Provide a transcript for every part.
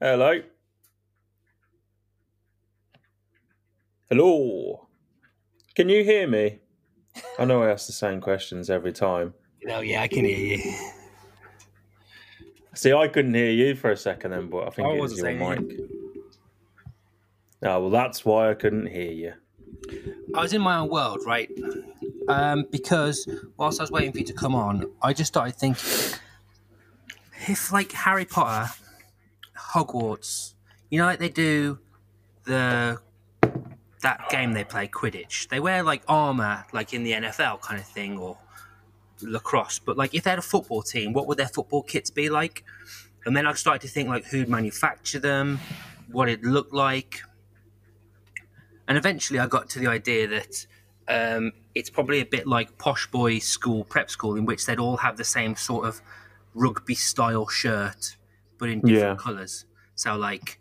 Hello. Hello. Can you hear me? I know I ask the same questions every time. Oh yeah, I can hear you. See, I couldn't hear you for a second then, but I think I it was your mic. Oh, well, that's why I couldn't hear you. I was in my own world, right? Um, because whilst I was waiting for you to come on, I just started thinking if, like, Harry Potter, Hogwarts, you know, like they do the that game they play, Quidditch. They wear like armor, like in the NFL kind of thing, or lacrosse. But like, if they had a football team, what would their football kits be like? And then I started to think like who'd manufacture them, what it looked like, and eventually I got to the idea that um, it's probably a bit like posh boy school, prep school, in which they'd all have the same sort of rugby style shirt, but in different Yeah. colours. So like,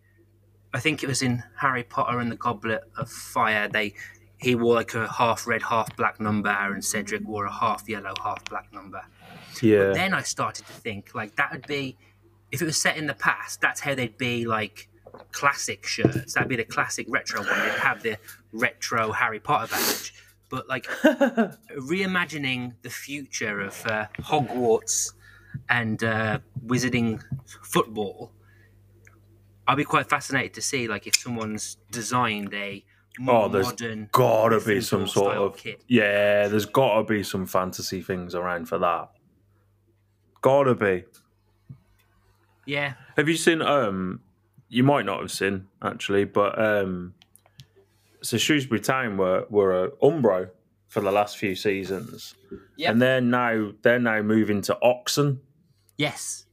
I think it was in Harry Potter and the Goblet of Fire. They he wore like a half red, half black number, and Cedric wore a half yellow, half black number. Yeah. But Then I started to think like that would be if it was set in the past, that's how they'd be like classic shirts. That'd be the classic retro one. They'd have the retro Harry Potter badge. But like reimagining the future of uh, Hogwarts and uh, wizarding football, I'd be quite fascinated to see like if someone's designed a more Oh, there's modern gotta be some sort of kit. yeah. There's gotta be some fantasy things around for that. Gotta be. Yeah, Have you seen? Um, you might not have seen actually, but um, so Shrewsbury Town were were a Umbro for the last few seasons, Yep. and they're now they're now moving to Oxen, yes,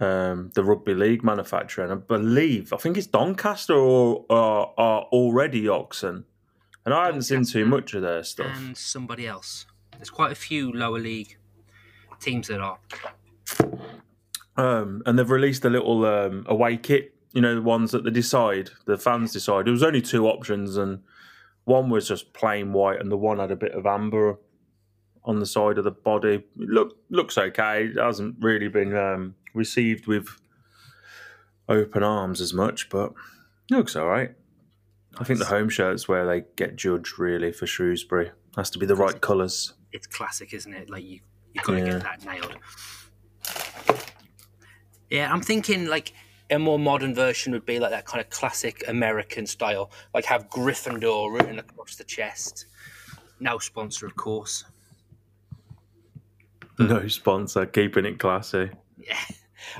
um, the rugby league manufacturer, and I believe I think it's Doncaster or already Oxen, and I haven't seen too much of their stuff. and somebody else. There's quite a few lower league teams that are. Um, and they've released a little um, away kit. You know, the ones that they decide, the fans decide. There was only two options, and one was just plain white, and the one had a bit of amber on the side of the body. It look looks okay. It hasn't really been um, received with open arms as much, but looks all right. I think the home shirt's where they get judged really for Shrewsbury. Has to be the right colours. It's classic, isn't it? Like you, you got to Yeah. get that nailed. Yeah, I'm thinking like a more modern version would be like that kind of classic American style, like have Gryffindor written across the chest. No sponsor, of course. No sponsor, keeping it classy. Yeah.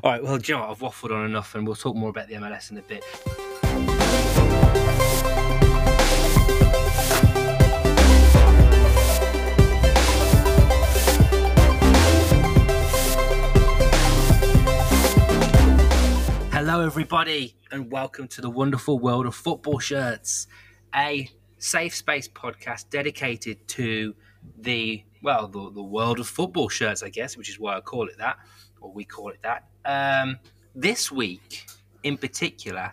All right. Well, do you know what? I've waffled on enough, and we'll talk more about the MLS in a bit. Hello, everybody, and welcome to the wonderful world of football shirts, a safe space podcast dedicated to the well, the, the world of football shirts, I guess, which is why I call it that, or we call it that. Um, this week, in particular,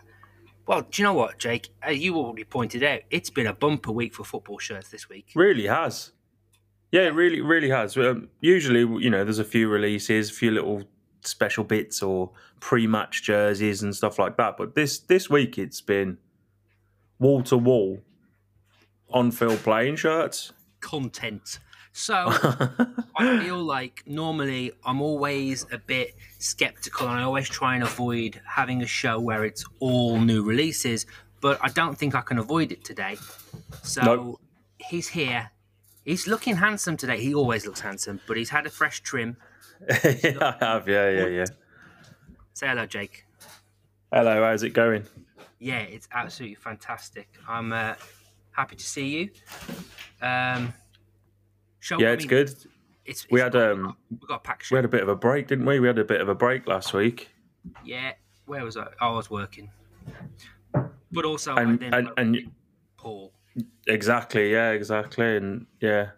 well, do you know what, Jake? As you already pointed out, it's been a bumper week for football shirts this week. Really has. Yeah, it really, really has. Um, usually, you know, there's a few releases, a few little special bits or pre-match jerseys and stuff like that. But this this week, it's been wall to wall on-field playing shirts. Content. So I feel like normally I'm always a bit skeptical and I always try and avoid having a show where it's all new releases, but I don't think I can avoid it today. So Nope. he's here. He's looking handsome today. He always looks handsome, but he's had a fresh trim. yeah, I have. Yeah, yeah, yeah. Say hello, Jake. Hello, how's it going? Yeah, it's absolutely fantastic. I'm uh, happy to see you. Um, show, Yeah, it's mean, good. It's, We had, got- um, we got a pack We had a bit of a break, didn't we? We had a bit of a break last week, Yeah, where was I? I was working, but also and and, and Paul. exactly, yeah, exactly, and yeah,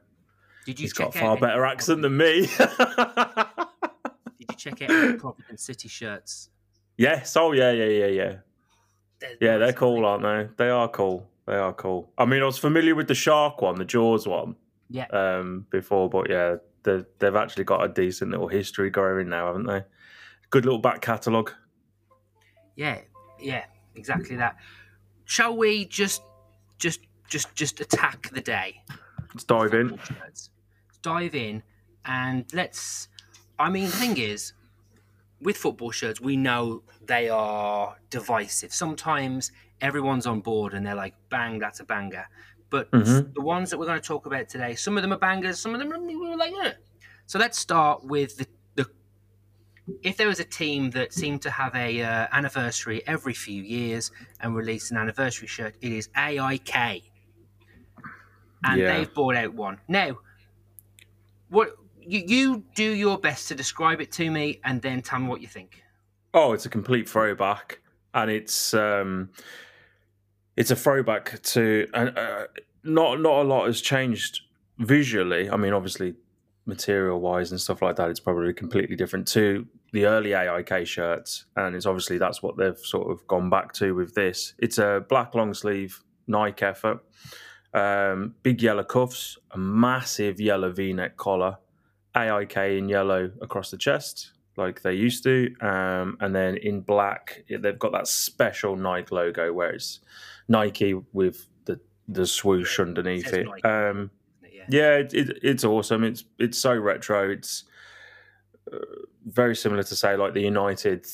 Did you he's check got a far better accent than me. Did you check out Providence City shirts? yes, oh yeah, yeah, yeah, yeah. They're Yeah, they're nice, cool, aren't they? They are cool. They are cool. I mean, I was familiar with the shark one, the Jaws one, Yeah, um, before, but yeah, they, they've actually got a decent little history going now, haven't they? Good little back catalogue. yeah. Yeah, exactly that. Shall we just, just, just, just attack the day? Let's dive in. Let's dive in, and let's. I mean, the thing is, with football shirts, we know they are divisive. Sometimes everyone's on board and they're like, "Bang, that's a banger." But Mhm. the ones that we're going to talk about today, some of them are bangers, some of them are we were like, eh. So let's start with the, the. If there was a team that seemed to have a uh, anniversary every few years and release an anniversary shirt, it is AIK, and Yeah. they've brought out one now. What you, you do your best to describe it to me, and then tell me what you think. Oh, it's a complete throwback, and it's um, it's a throwback to and uh, not not a lot has changed visually. I mean, obviously, material wise and stuff like that, it's probably completely different to the early AIK shirts, and it's obviously that's what they've sort of gone back to with this. It's a black long sleeve Nike effort, um, big yellow cuffs, a massive yellow V neck collar, AIK in yellow across the chest, like they used to, um, and then in black they've got that special Nike logo where it's Nike with the the swoosh underneath it. Nike. Um, Yeah. yeah, it, it, it's awesome. It's it's so retro. It's uh, very similar to say like the United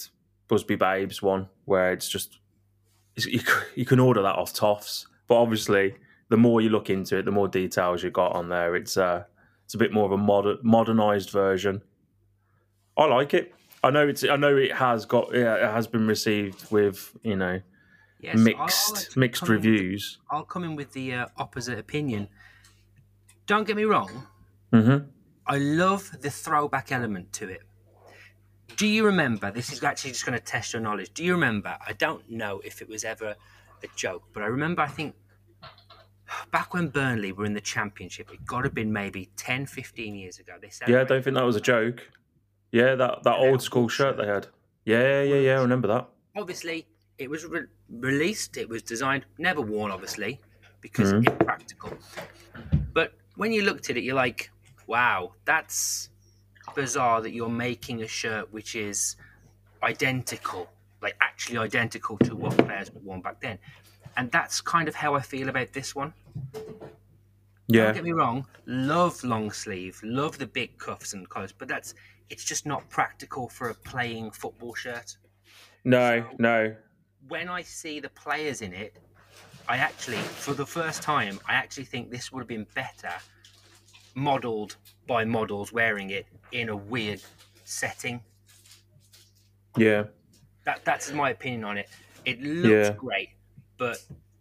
Busby Babes one, where it's just it's, you, you can order that off Toffs, but obviously the more you look into it, the more details you got on there. It's uh it's a bit more of a modern modernized version. I like it. I know it's I know it has got yeah, it has been received with you know Yes, mixed mixed come with- reviews. I'll come in with the uh, opposite opinion. Don't get me wrong. hmm I love the throwback element to it. Do you remember? This is actually just going to test your knowledge. Do you remember? I don't know if it was ever a joke, but I remember, I think, back when Burnley were in the championship, it got to have been maybe 10, 15 years ago. They said, Yeah, I don't think that was a joke. Yeah, that, that old school shirt they had. Yeah, yeah, yeah. I remember that. obviously, it was re- released, it was designed, never worn, obviously, because Mhm. impractical. But when you looked at it, you're like, wow, that's bizarre that you're making a shirt which is identical, like actually identical to what players would worn back then. And that's kind of how I feel about this one. Yeah, Don't get me wrong, love long sleeve, love the big cuffs and collars, but that's it's just not practical for a playing football shirt no, no. When I see the players in it, I actually, for the first time, I actually think this would have been better modelled by models wearing it in a weird setting. Yeah, That that's my opinion on it. It looks Yeah. great, but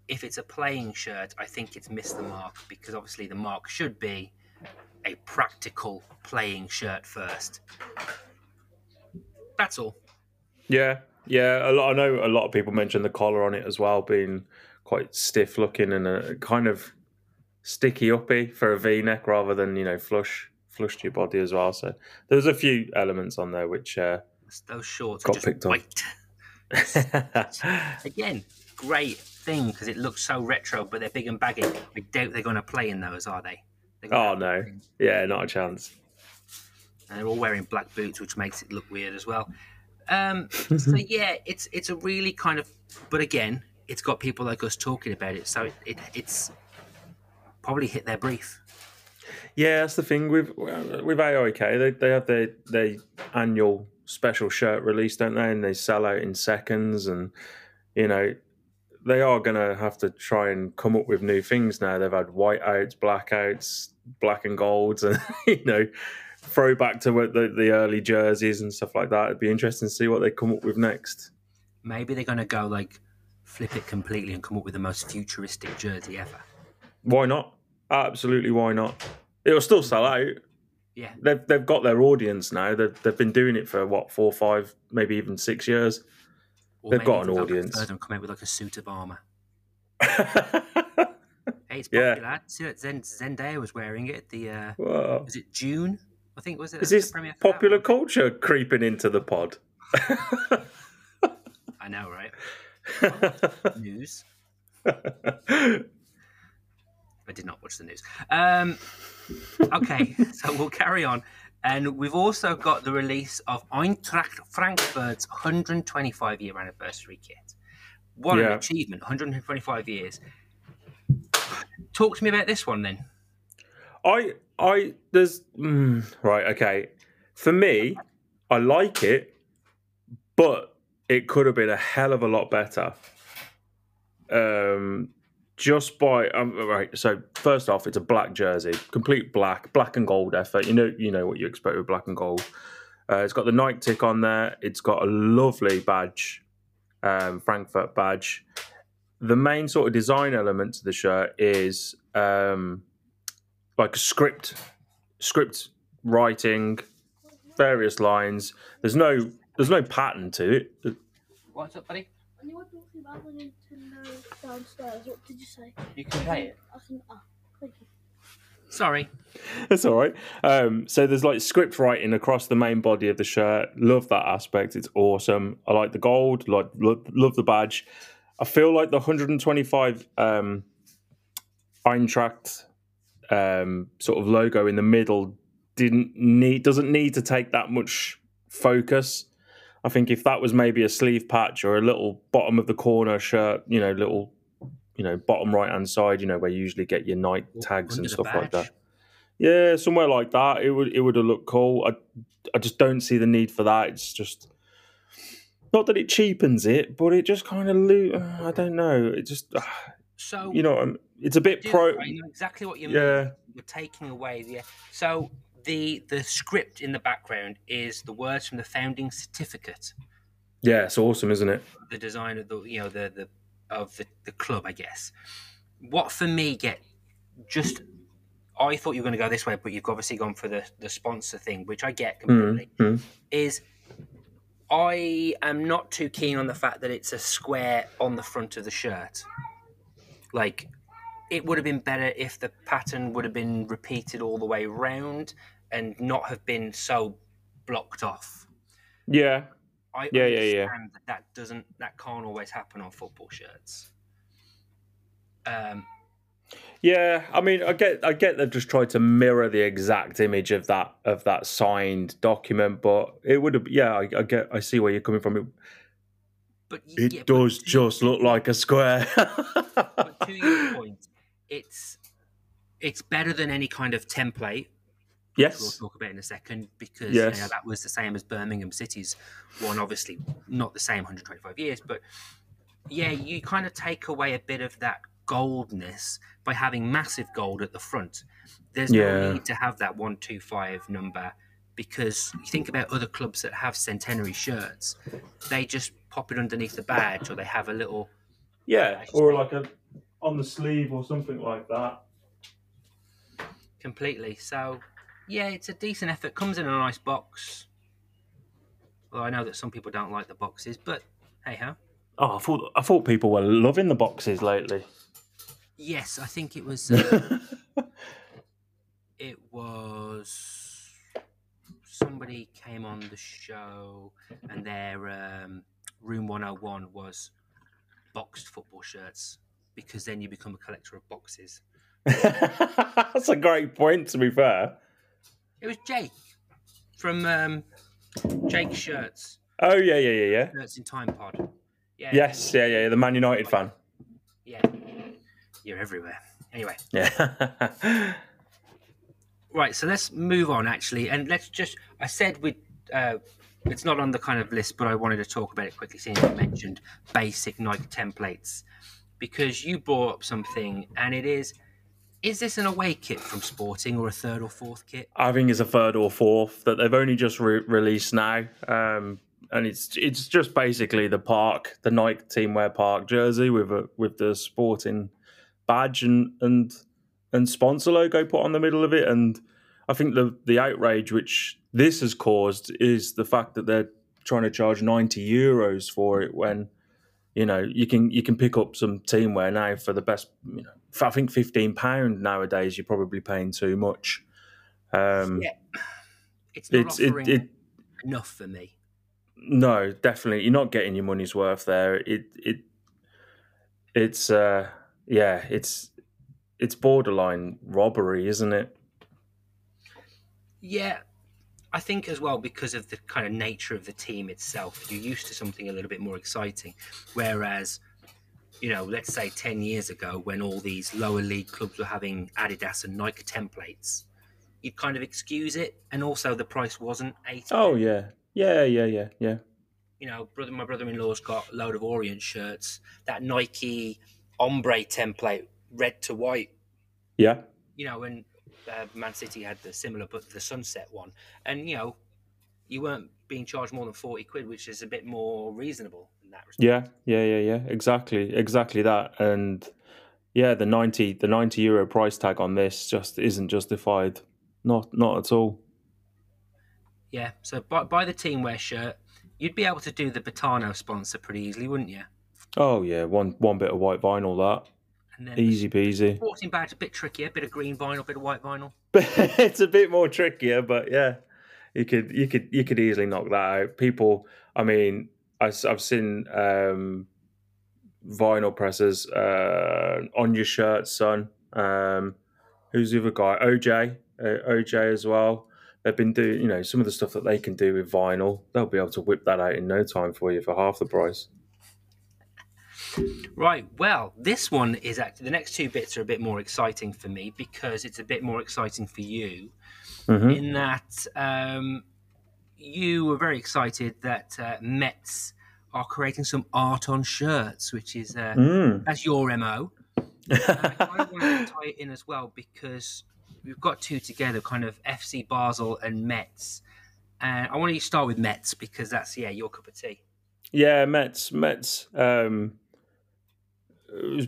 if it's a playing shirt, I think it's missed the mark because obviously the mark should be a practical playing shirt first. That's all. yeah, yeah. A lot. I know a lot of people mentioned the collar on it as well being quite stiff looking and a kind of sticky uppy for a V-neck rather than you know flush flush to your body as well. So there's a few elements on there which. Uh, Those shorts Got picked white. Again, great thing because it looks so retro, but they're big and baggy. I doubt they're going to play in those, are they? Oh no, yeah, not a chance. And they're all wearing black boots, which makes it look weird as well. Um, so yeah, it's it's a really kind of, but again, it's got people like us talking about it, so it, it it's probably hit their brief. Yeah, that's the thing with with AIK. They they have their their annual special shirt release, don't they? And they sell out in seconds, and you know they are gonna have to try and come up with new things now. They've had white outs, black outs, black and golds, and you know throwback to the the early jerseys and stuff like that. It'd be interesting to see what they come up with next. Maybe they're going to go like flip it completely and come up with the most futuristic jersey ever. Why not? Absolutely, why not? It'll still sell out. Yeah. They've they've got their audience now. They've they've been doing it for what four, five, maybe even six years. Or They've got an audience. further and come out with like a suit of armor. Hey, it's Yeah. popular. See that Zen- Zendaya was wearing it. The uh, was it June? I think was it. Is this popular culture creeping into the pod? I know, right? News. I did not watch the news. Um, okay, so we'll carry on. And we've also got the release of Eintracht Frankfurt's 125 year anniversary kit. What an achievement! 125 years. Talk to me about this one then. I I there's mm, right okay. For me, I like it, but it could have been a hell of a lot better. Um, just by um, right. So first off, it's a black jersey, complete black, black and gold effort. You know, you know what you expect with black and gold. Uh, it's got the Nike tick on there. It's got a lovely badge, um, Frankfurt badge. The main sort of design element to the shirt is um, like a script, script writing, various lines. There's no there's no pattern to it. What's up, buddy? When you were talking about the Nintendo downstairs, what did you say? You can play it. I can. Ah, thank you. Sorry. That's all right. Um, so there's like script writing across the main body of the shirt. Love that aspect. It's awesome. I like the gold. Like love, love the badge. I feel like the 125 um, Eintracht um, sort of logo in the middle didn't need doesn't need to take that much focus. I think if that was maybe a sleeve patch or a little bottom of the corner shirt, you know, little, you know, bottom right hand side, you know, where you usually get your night tags Under and stuff like that. Yeah, somewhere like that, it would it would have looked cool. I I just don't see the need for that. It's just not that it cheapens it, but it just kind of lo- I don't know. It just So you know it's a bit pro. I know exactly what you mean. Yeah, You're taking away the so the the script in the background is the words from the founding certificate. yeah, it's awesome, isn't it? the design of the you know the the of the, the club i guess what for me get just i thought you were going to go this way but you've obviously gone for the the sponsor thing which i get completely Mm, mm. is i am not too keen on the fact that it's a square on the front of the shirt like it would have been better if the pattern would have been repeated all the way round and not have been so blocked off Yeah, I Yeah, yeah, yeah. that that doesn't that can't always happen on football shirts. Um, Yeah, I mean, I get, I get they've just tried to mirror the exact image of that of that signed document, but it would have, yeah, I, I get, I see where you're coming from. It, but it yeah, but does to- just look like a square. But to your point, it's it's better than any kind of template. which We'll talk about in a second because you know, that was the same as Birmingham City's one. Obviously, not the same 125 years, but yeah, you kind of take away a bit of that goldness by having massive gold at the front. There's Yeah. no need to have that 125 number because you think about other clubs that have centenary shirts, they just pop it underneath the badge or they have a little yeah, or like a on the sleeve or something like that. completely. So, yeah, it's a decent effort. Comes in a nice box. Well, I know that some people don't like the boxes, but hey ho. Oh, I thought, I thought people were loving the boxes lately. Yes, I think it was. Uh, it was somebody came on the show, and their um, room 101 was boxed football shirts because then you become a collector of boxes. That's a great point. To be fair. It was Jake from um, Jake's shirts, Oh yeah, yeah, yeah, yeah. shirts in Time Pod. Yeah. Yes, yeah, yeah. The Man United fan. Yeah. You're everywhere. Anyway, Yeah. right. So let's move on actually, and let's just. I said we. Uh, it's not on the kind of list, but I wanted to talk about it quickly, seeing you mentioned basic Nike templates, because you brought up something, and it is. Is this an away kit from Sporting or a third or fourth kit? I think it's a third or fourth that they've only just re- released now, um, and it's it's just basically the park, the Nike teamwear park jersey with a with the sporting badge and and and sponsor logo put on the middle of it. And I think the the outrage which this has caused is the fact that they're trying to charge ninety euros for it when you know you can you can pick up some teamwear now for the best you know I think fifteen pound nowadays you're probably paying too much. Um, Yeah. It's not it's it, it enough for me. no definitely you're not getting your money's worth there. It it it's uh yeah it's it's borderline robbery, isn't it? Yeah, I think as well because of the kind of nature of the team itself, you're used to something a little bit more exciting. Whereas you know, let's say 10 years ago when all these lower league clubs were having Adidas and Nike templates, you'd kind of excuse it. And also the price wasn't 80 Oh yeah, yeah, yeah, yeah, yeah. you know, brother, my brother-in-law's got a load of Orient shirts. That Nike ombre template, red to white. Yeah, You know, and uh, Man City had the similar, but the sunset one. And you know, you weren't being charged more than forty quid, which is a bit more reasonable in that respect. yeah, yeah, yeah, yeah. Exactly, exactly that. And yeah, the ninety, the ninety euro price tag on this just isn't justified. Not, not at all. Yeah. So buy, buy the teamwear shirt. You'd be able to do the Betano sponsor pretty easily, wouldn't you? Oh yeah, one one bit of white vinyl that easy peasy. sporting bag's a bit trickier. A bit of green vinyl, bit of white vinyl. it's a bit more trickier, but yeah, you could you could you could easily knock that out. People, I mean, I, have seen um, vinyl presses uh, on your shirt, son. Um, who's the other guy? OJ, uh, OJ as well. They've been doing, you know, some of the stuff that they can do with vinyl. They'll be able to whip that out in no time for you for half the price. Right. Well, this one is actually the next two bits are a bit more exciting for me because it's a bit more exciting for you Mhm. in that um, you were very excited that uh, Metz are creating some art on shirts, which is uh, Mm. that's your mo. I kind of want to tie it in as well because we've got two together, kind of FC Basel and Metz. And I want you to start with Metz because that's yeah your cup of tea. Yeah, Metz. Metz. Um, it was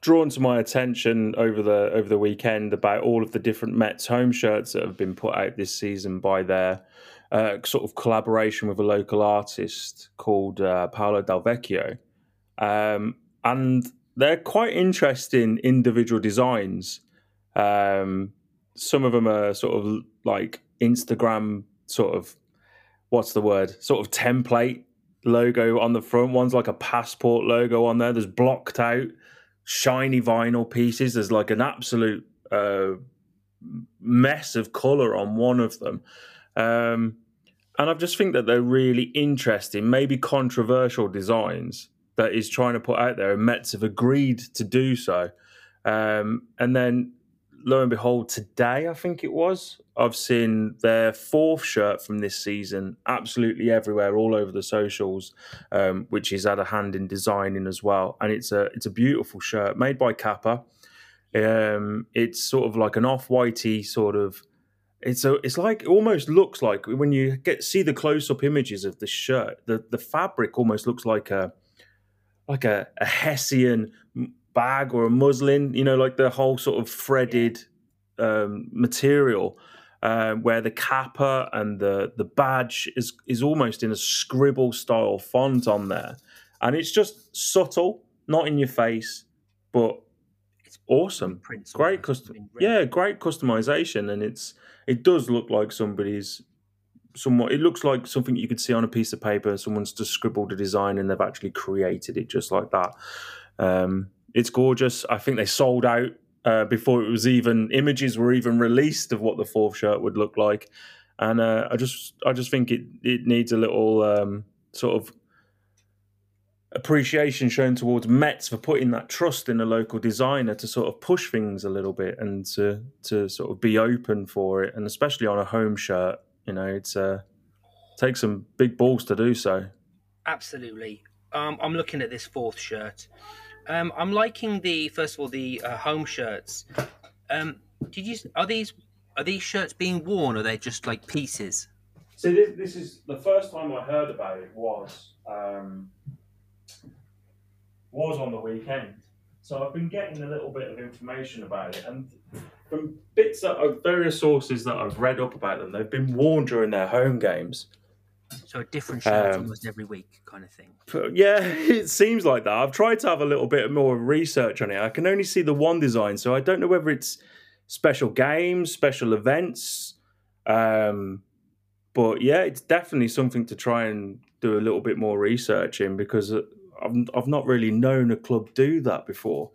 drawn to my attention over the over the weekend about all of the different Metz home shirts that have been put out this season by their uh, sort of collaboration with a local artist called uh, Paolo Del Vecchio, um, and they're quite interesting individual designs. Um, some of them are sort of like Instagram sort of what's the word sort of template logo on the front. One's like a passport logo on there. There's blocked out shiny vinyl pieces. There's like an absolute uh, mess of color on one of them. Um, and I just think that they're really interesting, maybe controversial designs that he's trying to put out there, and Metz have agreed to do so. Um, and then, lo and behold, today I think it was, I've seen their fourth shirt from this season absolutely everywhere, all over the socials, um, which he's had a hand in designing as well. And it's a it's a beautiful shirt made by Kappa. Um, it's sort of like an off whitey sort of. It's a. It's like it almost looks like when you get see the close up images of the shirt. The the fabric almost looks like a like a, a hessian bag or a muslin. You know, like the whole sort of threaded um, material. Uh, where the kappa and the the badge is is almost in a scribble style font on there, and it's just subtle, not in your face, but It's awesome. Great custom, yeah, great customization, and it's it does look like somebody's somewhat. It looks like something you could see on a piece of paper. Someone's just scribbled a design and they've actually created it just like that. Um, it's gorgeous. I think they sold out uh, before it was even images were even released of what the fourth shirt would look like, and uh, I just I just think it it needs a little um, sort of appreciation shown towards Metz for putting that trust in a local designer to sort of push things a little bit and to to sort of be open for it, and especially on a home shirt, you know, it's uh, takes some big balls to do so. Absolutely. Um, I'm looking at this fourth shirt. Um, I'm liking the first of all the uh, home shirts. Um, did you are these are these shirts being worn or are they just like pieces? So this, this is the first time I heard about it was um, was on the weekend. So I've been getting a little bit of information about it, and from bits of various sources that I've read up about them, they've been worn during their home games. So a different shirt Um, almost every week, kind of thing. Yeah, it seems like that. I've tried to have a little bit more research on it. I can only see the one design, so I don't know whether it's special games, special events. Um, but yeah, it's definitely something to try and do a little bit more research in because uh, I've, I've not really known a club do that before.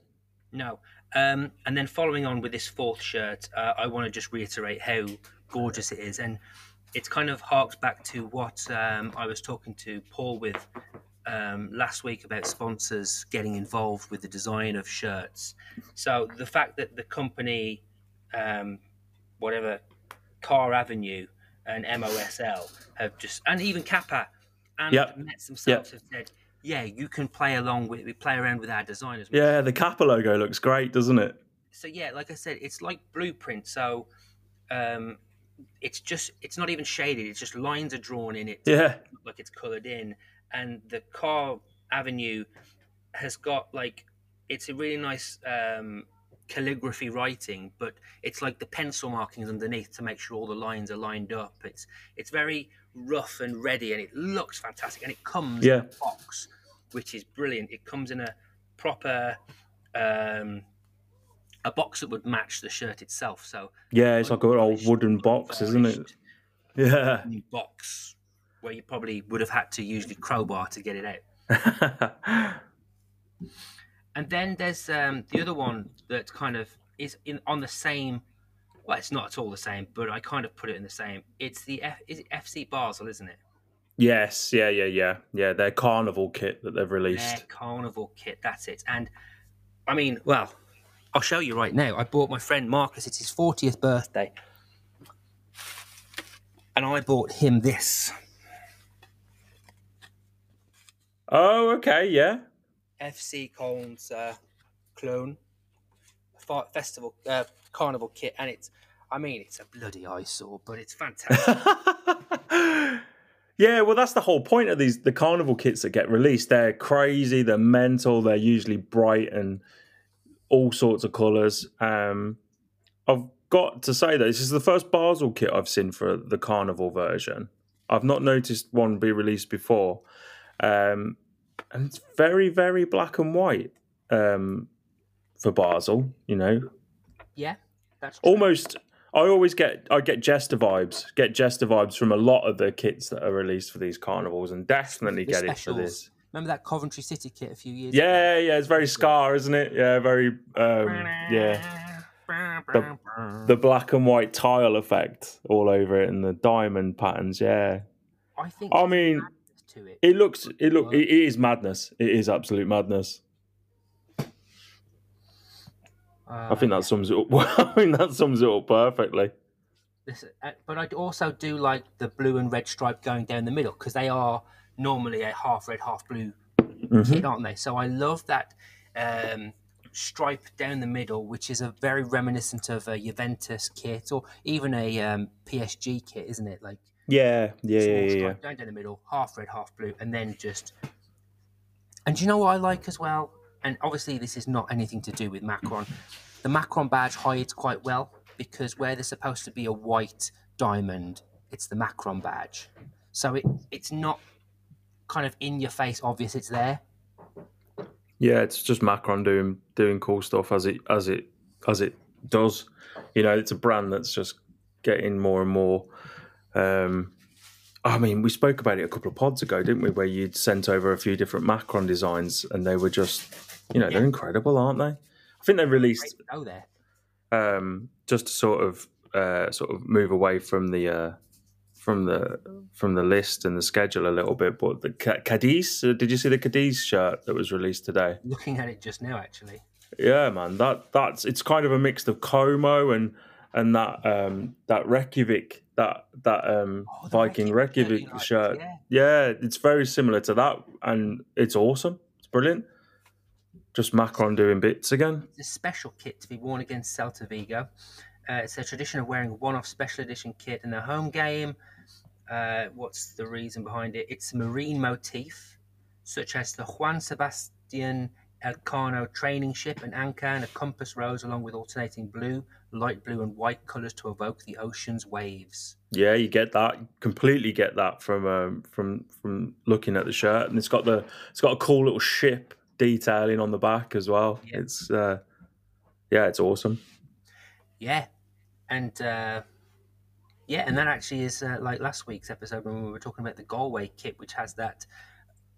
No. Um, and then following on with this fourth shirt, uh, I want to just reiterate how gorgeous it is, and it's kind of harks back to what um, I was talking to Paul with um, last week about sponsors getting involved with the design of shirts. So the fact that the company, um, whatever, Car Avenue and MOSL have just, and even Kappa and Yep. Metz themselves have said, yeah, you can play along with, we play around with our designers. Yeah, the Kappa logo looks great, doesn't it? so yeah, like I said, it's like blueprint. So um, it's just it's not even shaded. It's just lines are drawn in it, Yeah. like it's coloured in. And the car avenue has got like it's a really nice um, calligraphy writing, but it's like the pencil markings underneath to make sure all the lines are lined up. It's it's very rough and ready, and it looks fantastic. And it comes Yeah. in a box, which is brilliant. It comes in a proper. Um, a box that would match the shirt itself. So Yeah, it's like an old wooden box, isn't it? Yeah. new box where you probably would have had to use the crowbar to get it out. And then there's um, the other one that kind of is in on the same. Well, it's not at all the same, but I kind of put it in the same. It's the F, is it FC Basel, isn't it? yes, yeah, yeah, yeah. Yeah, their carnival kit that they've released. Their carnival kit. That's it. And I mean, well, I'll show you right now. I bought my friend Marcus. It's his 40th birthday, and I bought him this Oh, okay, yeah. FC Colnes uh, clone festival uh, carnival kit, and it's. I mean, it's a bloody eyesore, but it's fantastic. yeah, well, that's the whole point of these the carnival kits that get released. They're crazy, they're mental, they're usually bright and all sorts of colours. Um, I've got to say though, this is the first Basel kit I've seen for the carnival version. I've not noticed one be released before, um, and it's very, very black and white um, for Basel. You know, yeah, that's true. almost I always get I get Jester vibes, get Jester vibes from a lot of the kits that are released for these carnivals, and definitely The get it for this. Remember that Coventry City kit a few years ago? Yeah, yeah, it's very Scar, isn't it? Yeah, very um, yeah. The black and white tile effect all over it, and the diamond patterns. Yeah, I think. I mean, to it. it looks it look it is madness. It is absolute madness. I think Uh, that sums it up. I think that sums it up perfectly. This, uh, but I also do like the blue and red stripe going down the middle because they are normally a half red, half blue Mhm. kit, aren't they? So I love that um, stripe down the middle, which is a very reminiscent of a Juventus kit or even a um, PSG kit, isn't it? Like Yeah, yeah, small yeah, yeah, yeah. down, down the middle, half red, half blue, and then just. And you know what I like as well? And obviously, this is not anything to do with Macron. The Macron badge hides quite well because where there's supposed to be a white diamond, it's the Macron badge. So it it's not kind of in your face obvious it's there. Yeah, it's just Macron doing doing cool stuff as it as it as it does. You know, it's a brand that's just getting more and more. Um, I mean, we spoke about it a couple of pods ago, didn't we? Where you'd sent over a few different Macron designs, and they were just, you know, they're incredible, aren't they? I think they released go there. um, just to sort of uh, sort of move away from the uh, from the from the list and the schedule a little bit. But the Ca- Cadiz, uh, did you see the Cadiz shirt that was released today? Looking at it just now, actually. Yeah, man, that that's it's kind of a mix of Como and and that um that Reykjavik that that um Oh, Viking Reykjavik Reykjavik shirt, yeah. Yeah, it's very similar to that, and it's awesome. It's brilliant. Just Macron doing bits again. It's a special kit to be worn against Celta Vigo. Uh, it's a tradition of wearing a one-off special edition kit in their home game. Uh, what's the reason behind it? It's a marine motif, such as the Juan Sebastian Elcano training ship, an anchor, and a compass rose, along with alternating blue, light blue, and white colours to evoke the ocean's waves. Yeah, you get that. Completely get that from um, from from looking at the shirt, and it's got the it's got a cool little ship detailing on the back as well. Yeah. It's uh, yeah, it's awesome. Yeah, and uh, yeah, and that actually is uh, like last week's episode when we were talking about the Galway kit, which has that.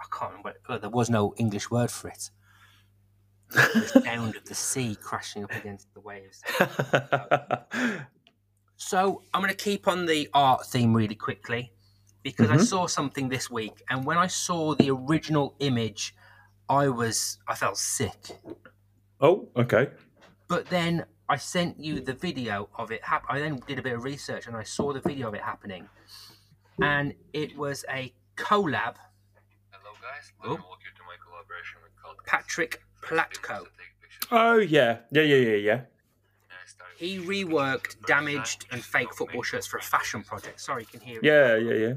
I can't remember. Oh, there was no English word for it. the sound of the sea crashing up against the waves. So I'm going to keep on the art theme really quickly because I Mhm. saw something this week, and when I saw the original image, I was I felt sick. Oh, okay. But then I sent you the video of it. Hap- I then did a bit of research and I saw the video of it happening, and it was a collab. Hello guys, Oh. let me walk you through my collaboration with Cult Patrick Platko. Oh yeah, yeah, yeah, yeah, yeah. He reworked damaged and fake football shirts for a fashion project. Sorry, you can hear. it. Yeah, yeah,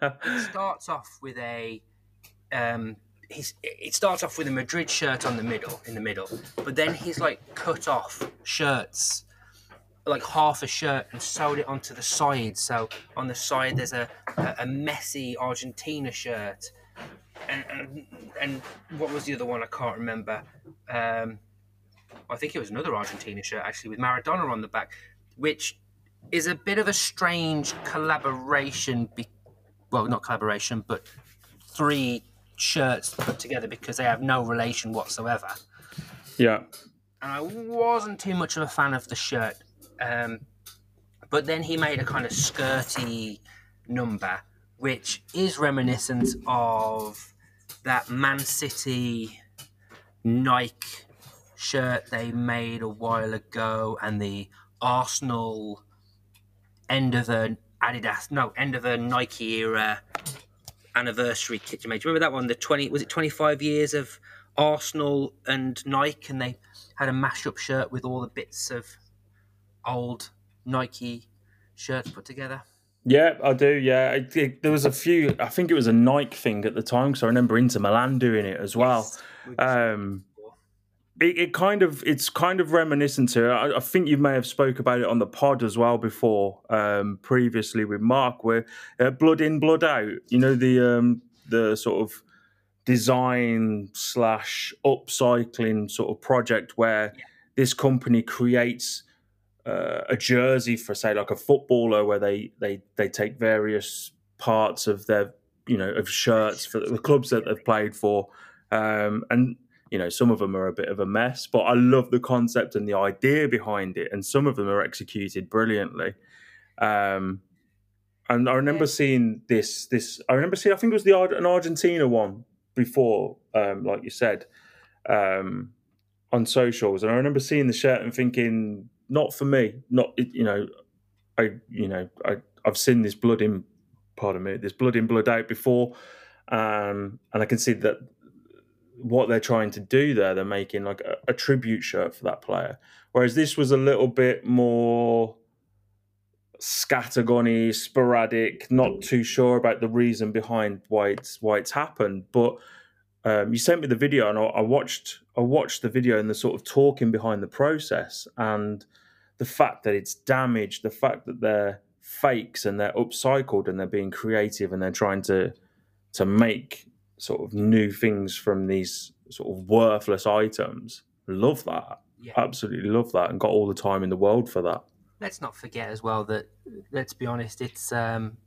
yeah. It starts off with a. Um, he's, it starts off with a Madrid shirt on the middle, in the middle, but then he's like cut off shirts, like half a shirt, and sewed it onto the side. So on the side there's a a, a Messi Argentina shirt, and, and and what was the other one? I can't remember. Um, I think it was another Argentina shirt actually with Maradona on the back, which is a bit of a strange collaboration. Be- well, not collaboration, but three shirts put together because they have no relation whatsoever. yeah. And I wasn't too much of a fan of the shirt. Um, but then he made a kind of skirty number, which is reminiscent of that Man City Nike shirt they made a while ago and the Arsenal end of the Adidas, no, end of the Nike era anniversary kit you made. Do you remember that one? The 20, was it 25 years of Arsenal and Nike and they had a mashup shirt with all the bits of old Nike shirts put together. Yeah, I do. Yeah, I, it- there was a few. I think it was a Nike thing at the time, because I remember Inter Milan doing it as well. Yes, Um, it, it kind of it's kind of reminiscent to. I, I think you may have spoke about it on the pod as well before, um, previously with Mark, where uh, blood in, blood out. You know the um, the sort of design slash upcycling sort of project where this company creates uh, a jersey for say like a footballer where they they they take various parts of their you know of shirts for the clubs that they've played for um, and you know some of them are a bit of a mess but i love the concept and the idea behind it and some of them are executed brilliantly. Um, and i remember seeing this this i remember seeing i think it was the an argentina one before um, like you said um, on socials and i remember seeing the shirt and thinking not for me not you know i you know i i've seen this blood in pardon me this blood in blood out before um, and i can see that what they're trying to do there they're making like a, a tribute shirt for that player. Whereas this was a little bit more scattergunny sporadic not too sure about the reason behind why it's why it's happened. But um, you sent me the video and I, I watched I watched the video and the sort of talking behind the process and the fact that it's damaged, the fact that they're fakes and they're upcycled and they're being creative and they're trying to to make sort of new things from these sort of worthless items. Love that. Yeah. Absolutely love that and got all the time in the world for that. Let's not forget as well that let's be honest, it's um,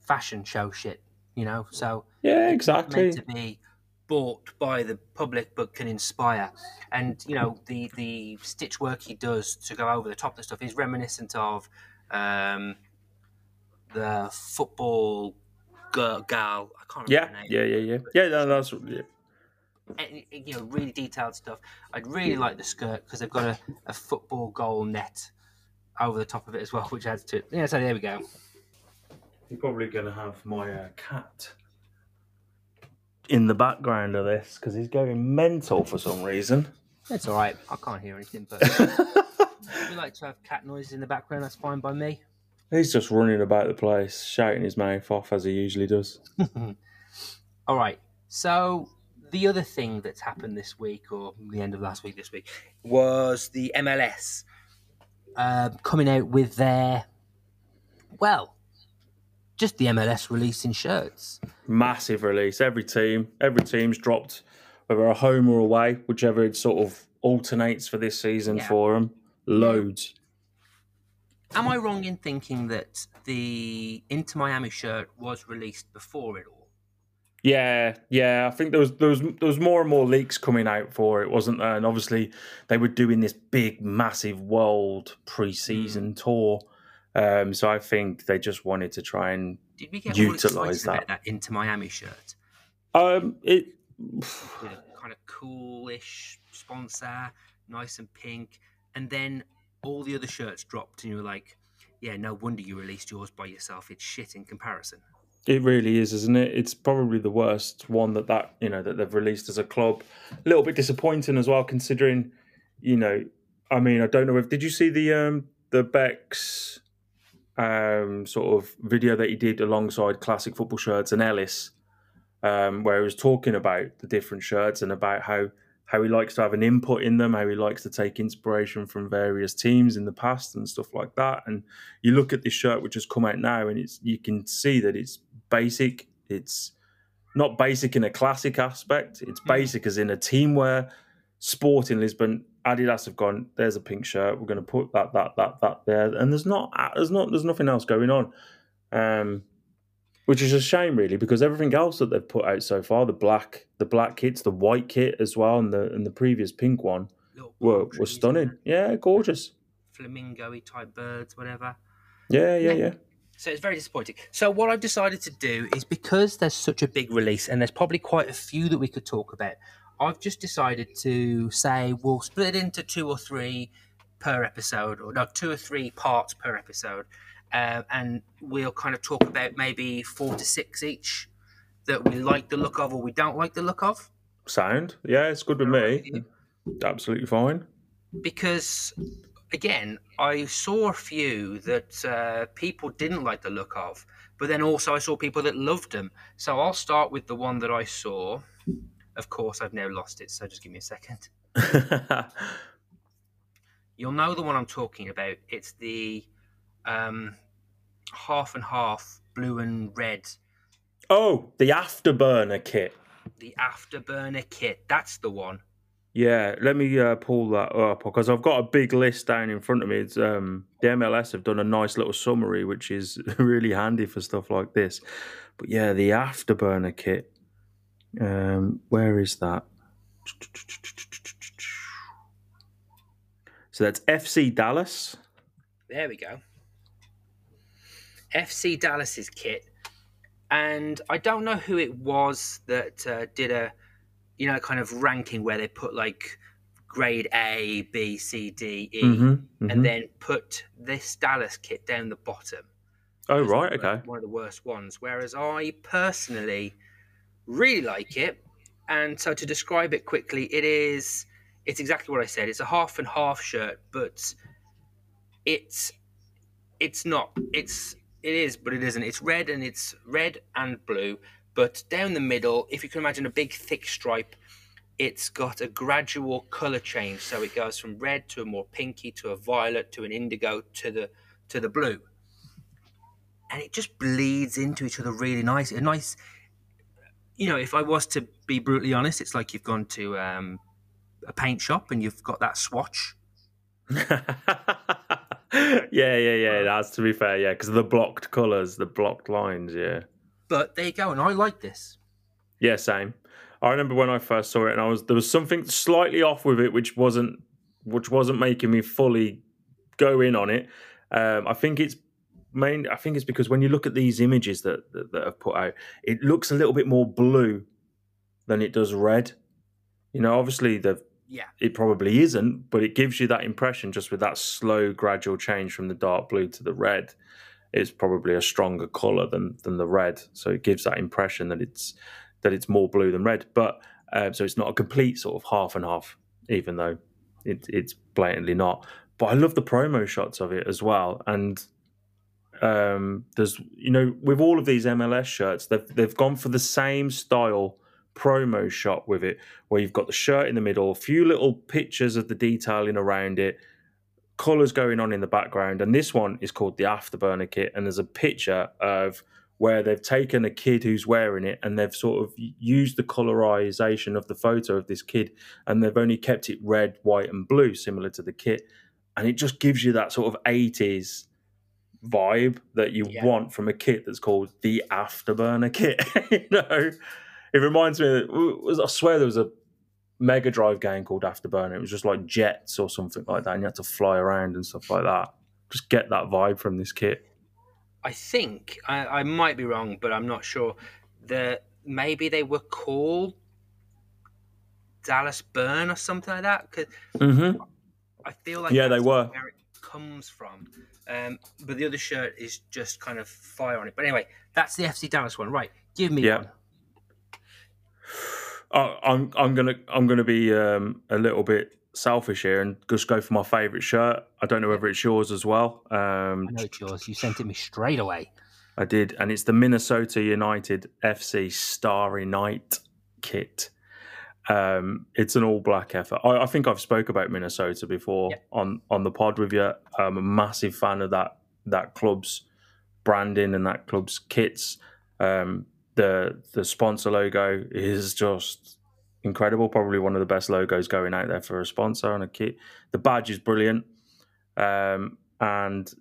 fashion show shit, you know. So Yeah, exactly. meant to be bought by the public but can inspire. And you know the the stitch work he does to go over the top of the stuff is reminiscent of um, the football gal. I can't Yeah, remember her name. yeah, yeah, yeah. Yeah, no, that's yeah. And, you know, really detailed stuff. I'd really like the skirt because they've got a, a football goal net over the top of it as well, which adds to it. Yeah, so there we go. You're probably going to have my uh, cat in the background of this because he's going mental for some reason. It's all right. I can't hear anything, but if you like to have cat noises in the background, that's fine by me. He's just running about the place, shouting his mouth off as he usually does. All right. So the other thing that's happened this week, or the end of last week, this week, was the MLS uh, coming out with their, well, just the MLS releasing shirts. Massive release. Every team, every team's dropped, whether a home or away, whichever it sort of alternates for this season Yeah. for them. Loads. Am I wrong in thinking that the Inter Miami shirt was released before it all? Yeah, yeah. I think there was there was there was more and more leaks coming out for it, wasn't there? And obviously they were doing this big, massive world pre-season tour Um, so I think they just wanted to try and Did we get about that. that Inter Miami shirt? um, it. kind of coolish sponsor, nice and pink, and then all the other shirts dropped, and you were like, "Yeah, no wonder you released yours by yourself. It's shit in comparison." It really is, isn't it? It's probably the worst one that that you know that they've released as a club. A little bit disappointing as well, considering you know. I mean, I don't know if did you see the um the Beck's um sort of video that he did alongside classic football shirts and Ellis, um, where he was talking about the different shirts and about how how he likes to have an input in them, how he likes to take inspiration from various teams in the past and stuff like that. And you look at this shirt which has come out now, and it's you can see that it's basic. It's not basic in a classic aspect. It's basic as in a team teamwear sport in Lisbon. Adidas have gone. There's a pink shirt. We're going to put that, that, that, that there, and there's not, there's not, there's nothing else going on, um, which is a shame really because everything else that they've put out so far, the black, the black kits, the white kit as well, and the and the previous pink one were, were stunning. Yeah, gorgeous. flamingo-y type birds, whatever. Yeah, yeah, yeah. So it's very disappointing. So what I've decided to do is because there's such a big release and there's probably quite a few that we could talk about. I've just decided to say we'll split it into two or three per episode, or no, two or three parts per episode, uh, and we'll kind of talk about maybe four to six each that we like the look of or we don't like the look of. Sound. Yeah, it's good with me. Absolutely fine. because again i saw a few that uh, people didn't like the look of but then also i saw people that loved them so i'll start with the one that i saw of course i've now lost it so just give me a second you'll know the one i'm talking about it's the um, half and half blue and red oh, the afterburner kit. the afterburner kit that's the one Yeah, let me uh, pull that up because I've got a big list down in front of me. It's um, the MLS have done a nice little summary, which is really handy for stuff like this. But yeah, the afterburner kit. Um, where is that? So that's FC Dallas. There we go. FC Dallas's kit, and I don't know who it was that uh, did a, you know, kind of ranking where they put like grade A, B, C, D, E, Mhm, mhm. and then put this Dallas kit down the bottom. oh right, okay. One of the worst ones. Whereas I personally really like it, and so to describe it quickly, it is it's exactly what I said. It's a half and half shirt, but it's it's not. It's it is, but it isn't. It's red and it's red and blue, but down the middle, if you can imagine a big thick stripe, it's got a gradual color change. So it goes from red to a more pinky to a violet to an indigo to the to the blue and it just bleeds into each other really nice. A nice, you know, if I was to be brutally honest, it's like you've gone to um, a paint shop and you've got that swatch. yeah, yeah, yeah. That's to be fair, yeah, because the blocked colours, the blocked lines, yeah. But there you go, and I like this. Yeah, same. I remember when I first saw it, and I was there was something slightly off with it, which wasn't which wasn't making me fully go in on it. Um, I think it's main. I think it's because when you look at these images that, that that have put out, it looks a little bit more blue than it does red. You know, obviously the Yeah, it probably isn't, but it gives you that impression just with that slow, gradual change from the dark blue to the red. It's probably a stronger color than than the red, so it gives that impression that it's that it's more blue than red. But uh, so it's not a complete sort of half and half, even though it, it's blatantly not. But I love the promo shots of it as well, and um, there's you know with all of these MLS shirts, they've they've gone for the same style promo shot with it, where you've got the shirt in the middle, a few little pictures of the detailing around it, colors going on in the background, and this one is called the Afterburner kit, and there's a picture of where they've taken a kid who's wearing it and they've sort of used the colorization of the photo of this kid and they've only kept it red, white, and blue, similar to the kit. And it just gives you that sort of 80s vibe that you Yeah. want from a kit that's called the Afterburner kit. you know, it reminds me, was- I swear there was a Mega Drive game called Afterburner. It was just like jets or something like that, and you had to fly around and stuff like that. just get that vibe from this kit. I think I, I might be wrong, but I'm not sure. That maybe they were called Dallas Burn or something like that. Because Mm-hmm. I feel like Yeah, they were. where it comes from. Um, but the other shirt is just kind of fire on it. But anyway, that's the FC Dallas one, right? Give me Yeah. one. I'm I'm gonna I'm gonna be um, a little bit selfish here and just go for my favourite shirt. I don't know whether it's yours as well. Um, I know it's yours. You sent it me straight away. I did, and it's the Minnesota United FC Starry Night kit. Um, it's an all black effort. I, I think I've spoke about Minnesota before Yeah. on on the pod with you. I'm a massive fan of that that club's branding and that club's kits. Um, the the sponsor logo is just incredible. Probably one of the best logos going out there for a sponsor on a kit. The badge is brilliant, um, and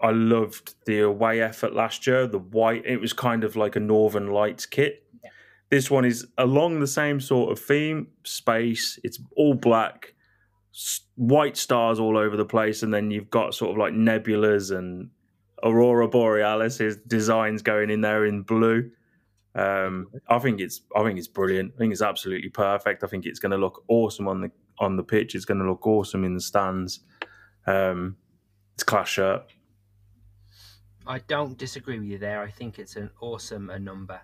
I loved the away effort last year. The white, it was kind of like a Northern Lights kit. This one is along the same sort of theme, space. It's all black, white stars all over the place, and then you've got sort of like nebulas and aurora borealis's designs going in there in blue. Um, I think it's, I think it's brilliant. I think it's absolutely perfect. I think it's going to look awesome on the on the pitch. It's going to look awesome in the stands. Um, it's a class shirt. I don't disagree with you there. I think it's an awesome a number.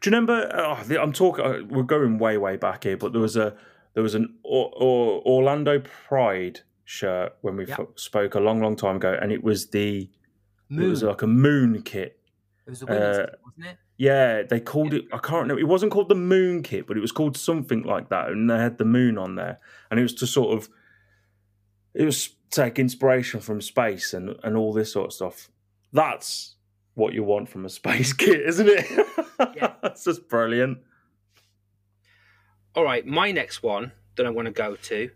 Do you remember? Oh, I'm talking. uh, We're going way, way back here, but there was a there was an or, or, Orlando Pride shirt when we Yep. f- spoke a long, long time ago, and it was the Moon. it was like a moon kit. It was women's, uh, kit, wasn't it? Yeah, they called it. I can't remember. It wasn't called the moon kit, but it was called something like that, and they had the moon on there, and it was to sort of it was take inspiration from space and and all this sort of stuff. That's what you want from a space kit, isn't it? Yeah. That's just brilliant. All right, my next one that I want to go to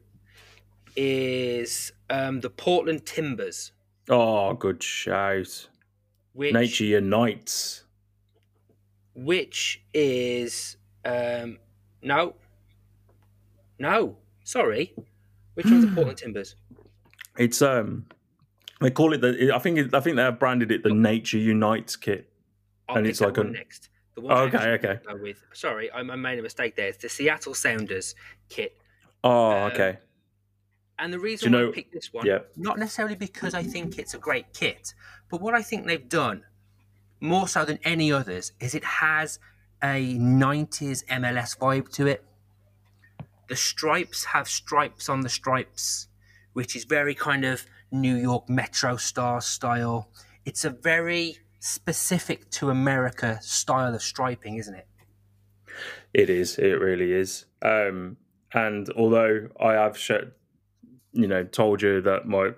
is um, the Portland Timbers, Oh, good shout. which Nature unites. which is um, no, no, sorry, which one's the Portland Timbers? It's um, they call it the. I think it, I think they have branded it the Nature Unites kit. I'll And it's like one a- next. The one Okay, okay. with. Sorry, I, I made a mistake there. It's the Seattle Sounders kit. Oh, Uh, okay. And the reason you know- I picked this one, yeah. not necessarily because I think it's a great kit, but what I think they've done more so than any others is it has a 90s MLS vibe to it. The stripes have stripes on the stripes, which is very kind of New York Metro Star style. It's a very specific to America style of striping, isn't it? It is. It really is. Um, and although I have shirt, you know, told you that my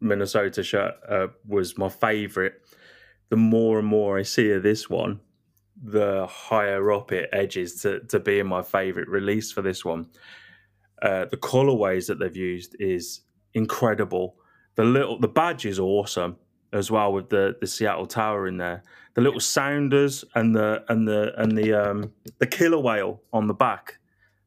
Minnesota shirt uh, was my favourite, the more and more I see of this one, the higher up it edges to, to being my favourite release for this one. Uh, the colorways that they've used is incredible. The little the badge is awesome as well with the, the Seattle Tower in there. The little sounders and the and the and the um the killer whale on the back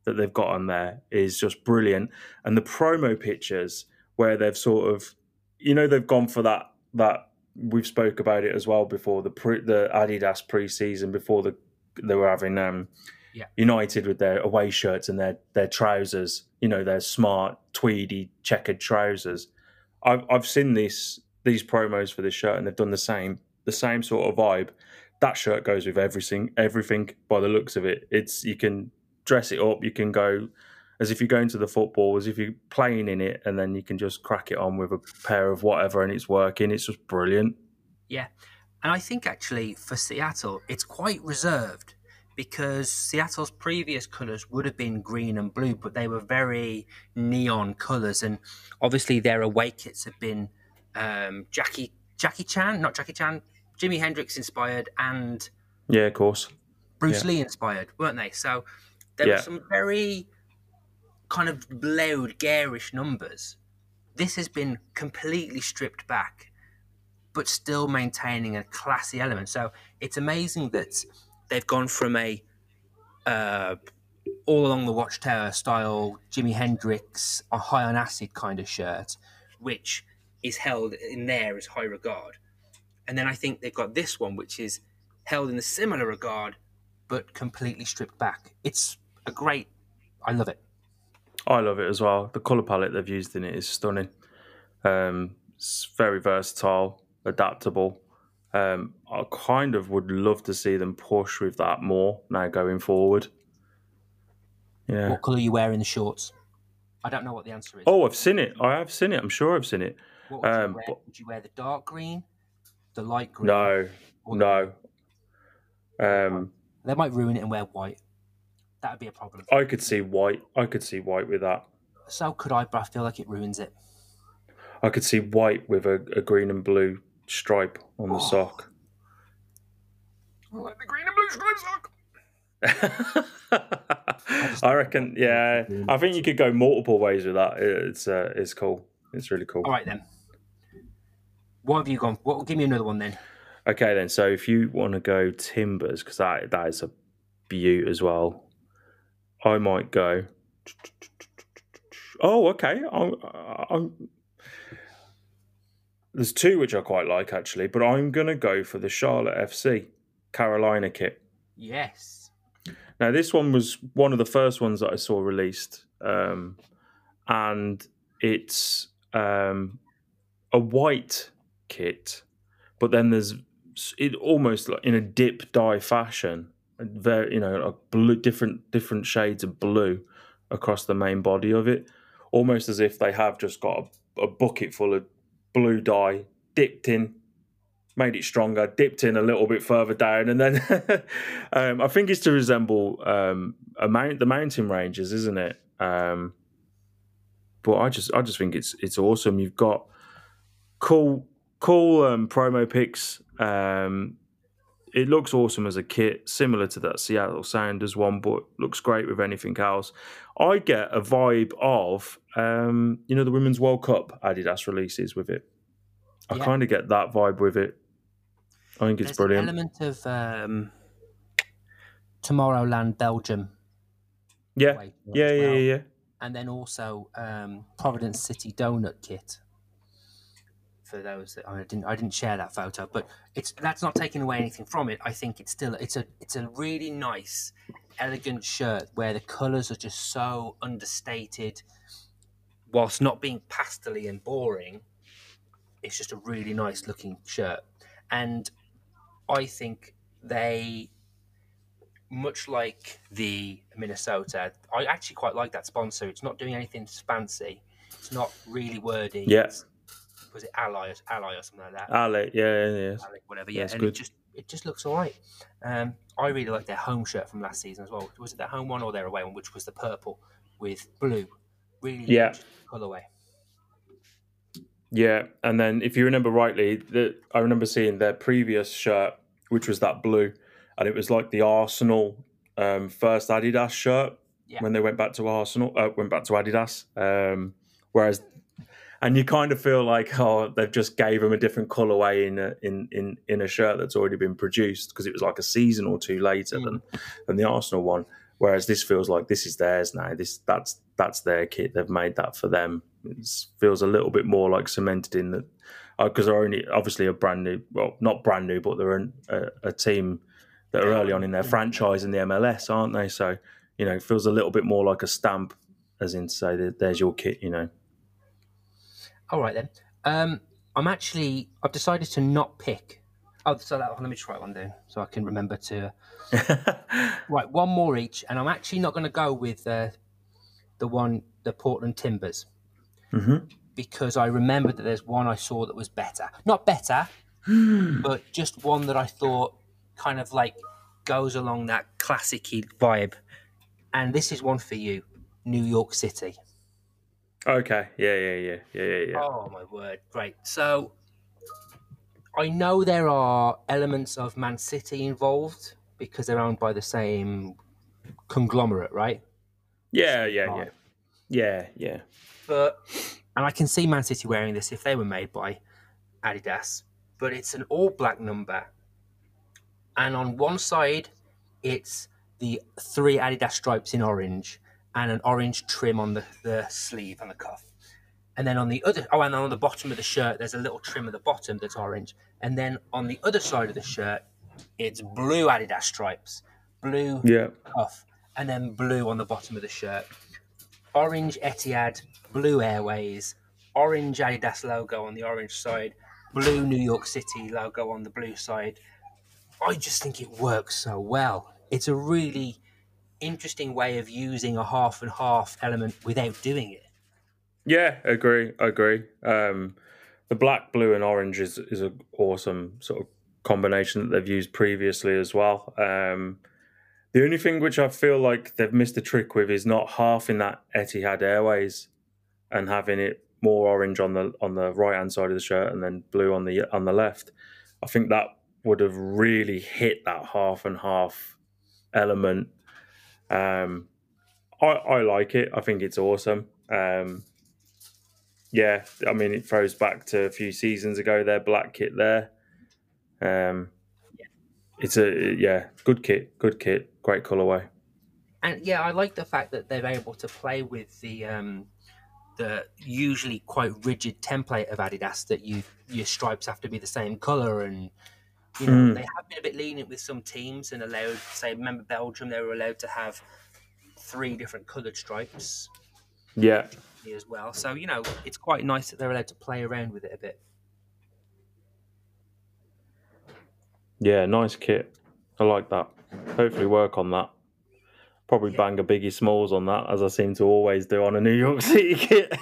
that they've got on there is just brilliant. And the promo pictures where they've sort of you know they've gone for that that we've spoke about it as well before the pre, the Adidas preseason before the they were having um Yeah. United with their away shirts and their their trousers, you know, their smart tweedy checkered trousers. I've I've seen this these promos for this shirt and they've done the same the same sort of vibe. That shirt goes with everything everything by the looks of it. It's you can dress it up, you can go as if you're going to the football, as if you're playing in it, and then you can just crack it on with a pair of whatever and it's working. It's just brilliant. Yeah. And I think actually for Seattle, it's quite reserved because Seattle's previous colours would have been green and blue, but they were very neon colours. And obviously their away kits have been um, Jackie Jackie Chan, not Jackie Chan, Jimi Hendrix inspired and Yeah, of course. Bruce Yeah. Lee inspired, weren't they? So there Yeah. were some very kind of loud, garish numbers. This has been completely stripped back, but still maintaining a classy element. So it's amazing that they've gone from a uh, all along the Watchtower style Jimi Hendrix, a high on acid kind of shirt, which is held in there as high regard. And then I think they've got this one, which is held in a similar regard, but completely stripped back. It's a great. I love it. I love it as well. The color palette they've used in it is stunning. Um, it's very versatile, adaptable. Um, I kind of would love to see them push with that more now going forward. Yeah. What colour you wearing in the shorts? I don't know what the answer is. Oh, I've seen it. I have seen it. I'm sure I've seen it. what would, um, you wear? but- would you wear the dark green, the light green? No, no. Um, They might ruin it and wear white. That would be a problem. I could see white. I could see white with that. So could I, but I feel like it ruins it. I could see white with a, a green and blue stripe on the Oh. sock. I like the green and blue striped sock. I reckon, yeah. I think you could go multiple ways with that. It's uh, it's cool. It's really cool. All right then. What have you gone? What? Give me another one then. Okay, then. So if you want to go timbers, because that that is a beaut as well, I might go. Oh, okay. I'm, I'm, there's two which I quite like actually, but I'm gonna go for the Charlotte FC Carolina kit. Yes. Now, this one was one of the first ones that I saw released, um, and it's um, a white kit, but then there's it almost like in a dip dye fashion, very you know, like blue, different different shades of blue across the main body of it, almost as if they have just got a, a bucket full of blue dye dipped in made it stronger, dipped in a little bit further down, and then um, I think it's to resemble um, a mount the mountain ranges, isn't it? Um, but I just I just think it's it's awesome. You've got cool cool um, promo pics. It looks awesome as a kit, similar to that Seattle Sounders one, but looks great with anything else. I get a vibe of um, you know the Women's World Cup Adidas releases with it. I Yeah. kind of get that vibe with it. I think it's There's brilliant. an element of um, Tomorrowland, Belgium. Yeah, way to it yeah, yeah, well. yeah, yeah. And then also um, Providence City Donut Kit. For those that I didn't, I didn't share that photo, but it's that's not taking away anything from it. I think it's still it's a it's a really nice, elegant shirt where the colours are just so understated, whilst not being pastely and boring. It's just a really nice looking shirt, and I think they much like the Minnesota, I actually quite like that sponsor. It's not doing anything fancy. It's not really wordy. Yeah. Was it Ally, Ally or something like that? Ally, yeah, yeah, yeah. Ally, whatever. Yeah, That's and good. it just it just looks all right. Um, I really like their home shirt from last season as well. Was it their home one or their away one, which was the purple with blue? Really, Yeah. colorway. Yeah, and then if you remember rightly, the, I remember seeing their previous shirt, which was that blue, and it was like the Arsenal um, first Adidas shirt Yeah. when they went back to Arsenal, uh, went back to Adidas. Um, whereas, and you kind of feel like oh, they've just gave them a different colorway in a, in in in a shirt that's already been produced because it was like a season or two later than hmm. than the Arsenal one. Whereas this feels like this is theirs now. This that's that's their kit. They've made that for them. It feels a little bit more like cemented in that uh, because they're only obviously a brand new. Well, not brand new, but they're an, a, a team that are early on in their franchise in the MLS, aren't they? So you know, it feels a little bit more like a stamp, as in to say that there's your kit. You know. All right then. Um, I'm actually I've decided to not pick. Oh, so that, let me try one then, so I can remember to. Right, one more each, and I'm actually not going to go with uh, the one the Portland Timbers hmm because I remember that there's one I saw that was better. Not better, but just one that I thought kind of like goes along that classic vibe. And this is one for you, New York City. Okay. Yeah. Yeah. Yeah. Yeah. Yeah. Yeah. Oh my word! Great. So I know there are elements of Man City involved because they're owned by the same conglomerate, right? Yeah. Yeah. Yeah. Yeah. Yeah. But and I can see Man City wearing this if they were made by Adidas. But it's an all black number, and on one side it's the three Adidas stripes in orange and an orange trim on the, the sleeve and the cuff. And then on the other, oh, and on the bottom of the shirt, there's a little trim at the bottom that's orange. And then on the other side of the shirt, it's blue Adidas stripes, blue Yeah. cuff, and then blue on the bottom of the shirt. Orange Etihad, blue Airways, orange Adidas logo on the orange side, blue New York City logo on the blue side. I just think it works so well. It's a really interesting way of using a half and half element without doing it. Yeah, agree. Agree. Um, the black, blue, and orange is is an awesome sort of combination that they've used previously as well. Um, the only thing which I feel like they've missed a trick with is not half in that Etihad Airways and having it more orange on the on the right hand side of the shirt and then blue on the on the left. I think that would have really hit that half and half element. Um, I, I like it. I think it's awesome. Um, yeah, I mean, it throws back to a few seasons ago. Their black kit there. Um, it's a yeah, good kit, good kit, great colorway. And yeah, I like the fact that they're able to play with the um, the usually quite rigid template of Adidas that you your stripes have to be the same color, and you know Mm. they have been a bit lenient with some teams and allowed, say, remember Belgium, they were allowed to have three different coloured stripes Yeah, as well. So you know, it's quite nice that they're allowed to play around with it a bit. yeah, nice kit. I like that. Hopefully, work on that. Probably Yeah. bang a Biggie Smalls on that, as I seem to always do on a New York City kit.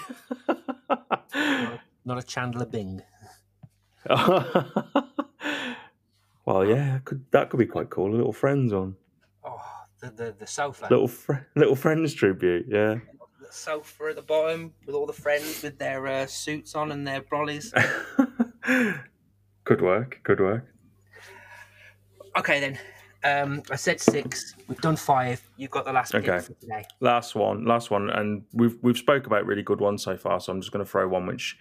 Not a Chandler Bing. well, yeah, could, that could be quite cool. A little friends on, Oh, the the, the sofa. little fr- little friends tribute. Yeah, The sofa at the bottom with all the friends with their uh, suits on and their brollies. could work. Could work. okay then. Um, I said six. We've done five. You've got the last pick Okay. for today. Last one, last one, and we've we've spoke about really good ones so far. So I'm just going to throw one which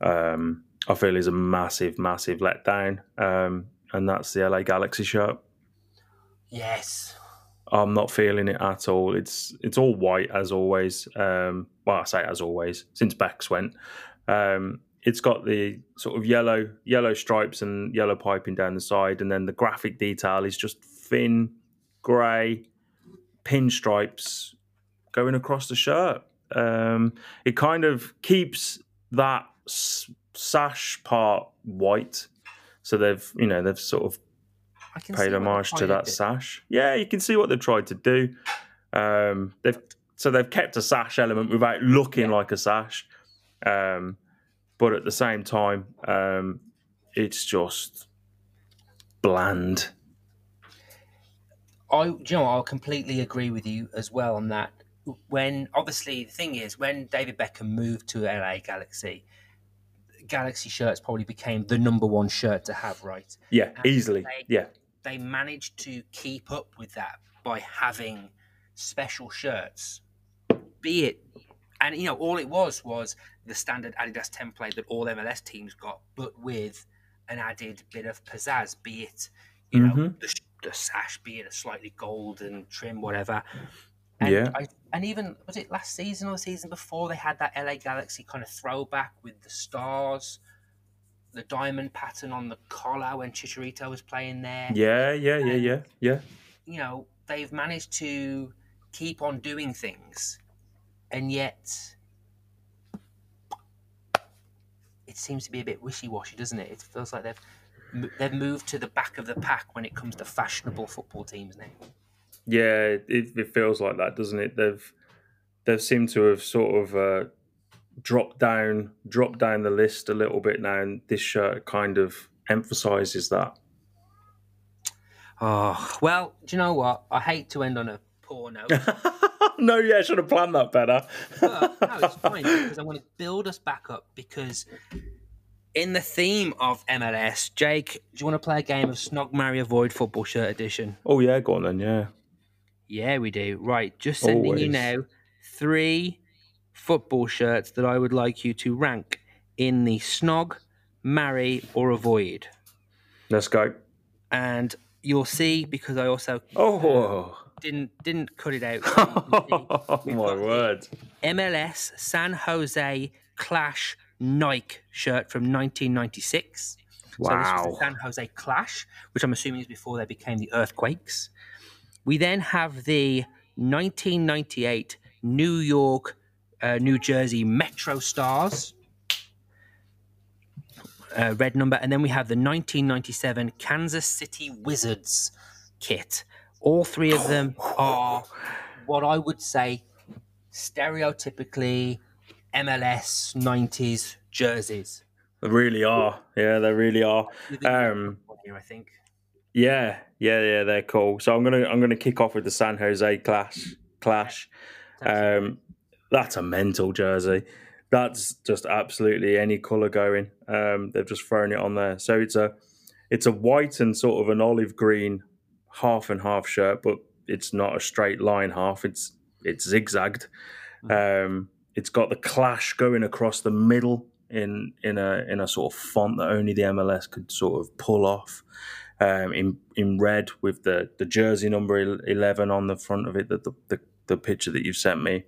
um, I feel is a massive, massive letdown, um, and that's the LA Galaxy shirt. Yes. I'm not feeling it at all. It's it's all white as always. Um, well, I say as always since Becks went. Um, it's got the sort of yellow yellow stripes and yellow piping down the side, and then the graphic detail is just thin grey pinstripes going across the shirt. Um, it kind of keeps that sash part white, so they've you know they've sort of paid see what they're homage to that sash. Yeah, you can see what they've tried to do. Um, they've so they've kept a sash element without looking like a sash, um, but at the same time, um, it's just bland. I, you know. I'll completely agree with you as well on that. When obviously the thing is, when David Beckham moved to LA Galaxy, Galaxy shirts probably became the number one shirt to have. Right? Yeah, And easily. they- Yeah, They managed to keep up with that by having special shirts, be it, and you know, all it was was the standard Adidas template that all MLS teams got, but with an added bit of pizzazz, be it, you know, Mhm. the, the sash, be it a slightly golden trim, whatever. And Yeah. I, and even was it last season or the season before they had that LA Galaxy kind of throwback with the stars, the diamond pattern on the collar when Chicharito was playing there yeah, yeah, yeah, yeah, yeah. you know, they've managed to keep on doing things, and yet it seems to be a bit wishy-washy, doesn't it? It feels like they've they've moved to the back of the pack when it comes to fashionable football teams now. Yeah, it, it feels like that, doesn't it? They've they've seemed to have sort of uh, dropped down dropped down the list a little bit now, and this shirt kind of emphasizes that. Oh well, do you know what? I hate to end on a poor note. no, yeah, I should have planned that better. but no, it's fine because I want to build us back up because in the theme of MLS, Jake, do you want to play a game of Snog Marry Avoid Football Shirt Edition? oh yeah, go on then. Yeah. Yeah, we do. Right, just sending you now three football shirts that I would like you to rank in the snog, marry, or avoid. Let's go. And you'll see because I also uh, Oh, didn't didn't cut it out. so you can see. Oh, my word. MLS San Jose Clash Nike shirt from 1996. Wow. So this was the San Jose Clash, which I'm assuming is before they became the Earthquakes. We then have the 1998 New York, uh, New Jersey Metro Stars. Uh, red number, and then we have the 1997 Kansas City Wizards kit. All three of them are what I would say stereotypically MLS 90s jerseys. They really are. Yeah, they really are. Um, I think. Yeah, yeah, yeah, they're cool. So I'm gonna I'm gonna kick off with the San Jose Clash. Clash. Um, that's a mental jersey. That's just absolutely any color going. Um, they've just thrown it on there. So it's a it's a white and sort of an olive green half and half shirt, but it's not a straight line half. It's it's zigzagged. Um, it's got the clash going across the middle in in a in a sort of font that only the MLS could sort of pull off. Um, in in red with the the jersey number eleven on the front of it. The the, the, picture that you've sent me.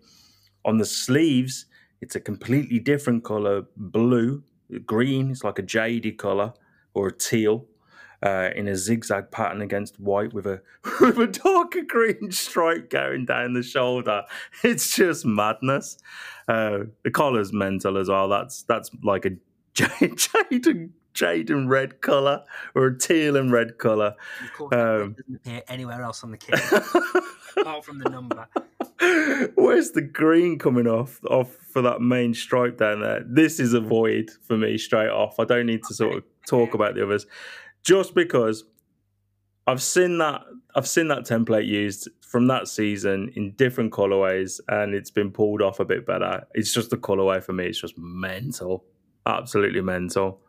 On the sleeves, it's a completely different color, blue, green. It's like a jadey color or a teal. Uh, in a zigzag pattern against white with a with a darker green stripe going down the shoulder. It's just madness. Uh, the collar's mental as well. That's that's like a jade, jade and red color or a teal and red color. Of course, um, doesn't appear anywhere else on the kit apart from the number. Where's the green coming off off for that main stripe down there? This is avoid for me straight off. I don't need to sort of talk about the others, just because I've seen that I've seen that template used from that season in different colorways, and it's been pulled off a bit better. It's just the colorway for me. It's just mental, absolutely mental.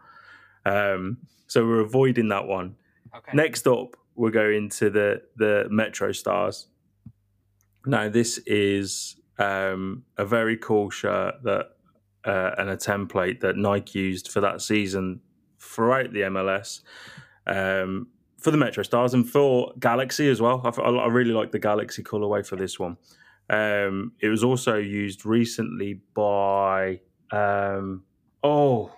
Um, so we're avoiding that one. Okay. Next up, we're going to the the Metro Stars. Now, this is um, a very cool shirt that uh, and a template that Nike used for that season throughout the MLS um, for the Metro Stars and for Galaxy as well. I, I I really like the Galaxy colorway for this one. Um, it was also used recently by um, oh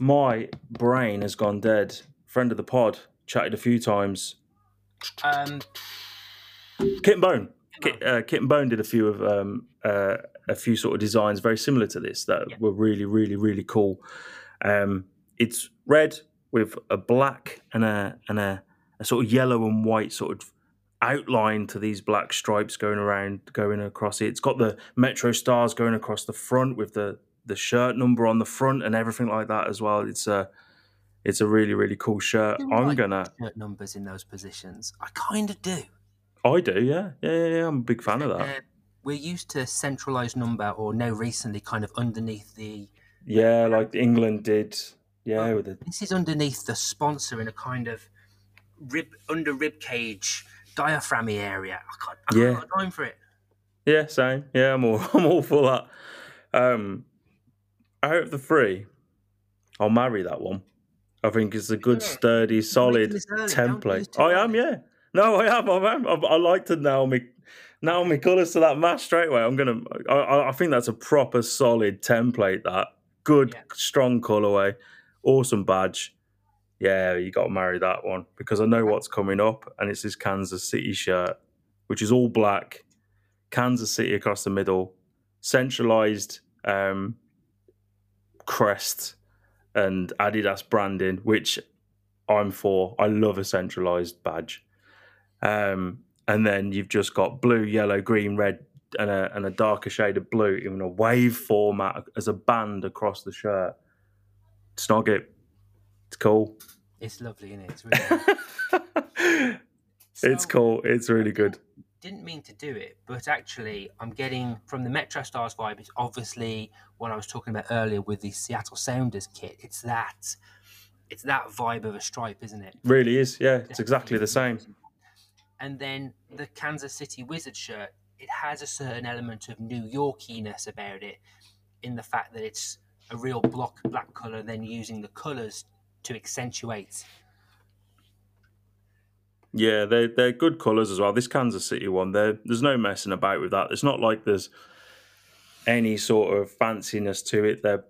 my brain has gone dead. Friend of the pod, chatted a few times. Um, Kit and Bone. Kit, uh, Kit and Bone did a few of um, uh, a few sort of designs very similar to this that Yeah. were really, really, really cool. Um, it's red with a black and a and a, a sort of yellow and white sort of outline to these black stripes going around, going across it. It's got the Metro stars going across the front with the the shirt number on the front and everything like that as well. It's a it's a really, really cool shirt. I'm like gonna. shirt numbers in those positions. I kind of do. I do, yeah, yeah, yeah. yeah. I'm a big fan of that. Uh, we're used to centralized number, or now recently, kind of underneath the. Yeah, like England did. Yeah, with the This is underneath the sponsor in a kind of rib under rib cage diaphragmy area. I can't. I Yeah. can't have time for it. yeah, same. Yeah, I'm all I'm all for that. Um, out of the three, I'll marry that one. I think it's a good, sturdy, solid this early, don't do this template. I am, yeah. No, I am. I am. I, I like to nail me, nail me colours to that match straight away. I'm gonna. I- I, I think that's a proper solid template. That good, Yeah. strong colourway, awesome badge. Yeah, you got to marry that one because I know what's coming up, and it's this Kansas City shirt, which is all black, Kansas City across the middle, centralized um, crest and Adidas branding, which I'm for. I love a centralized badge. Um, and then you've just got blue, yellow, green, red, and a and a darker shade of blue in a wave format as a band across the shirt. Snog it. It's cool. It's lovely, isn't it? It's really. it's cool. It's really good. Didn't mean to do it, but actually, I'm getting from the Metro Stars vibe. It's obviously what I was talking about earlier with the Seattle Sounders kit. It's that, it's that vibe of a stripe, isn't it? Really is. Yeah, it's exactly the same. And then the Kansas City Wizard shirt. It has a certain element of New Yorkiness about it, in the fact that it's a real block black color, then using the colors to accentuate. Yeah, they're they're good colours as well. This Kansas City one, there there's no messing about with that. It's not like there's any sort of fanciness to it. They're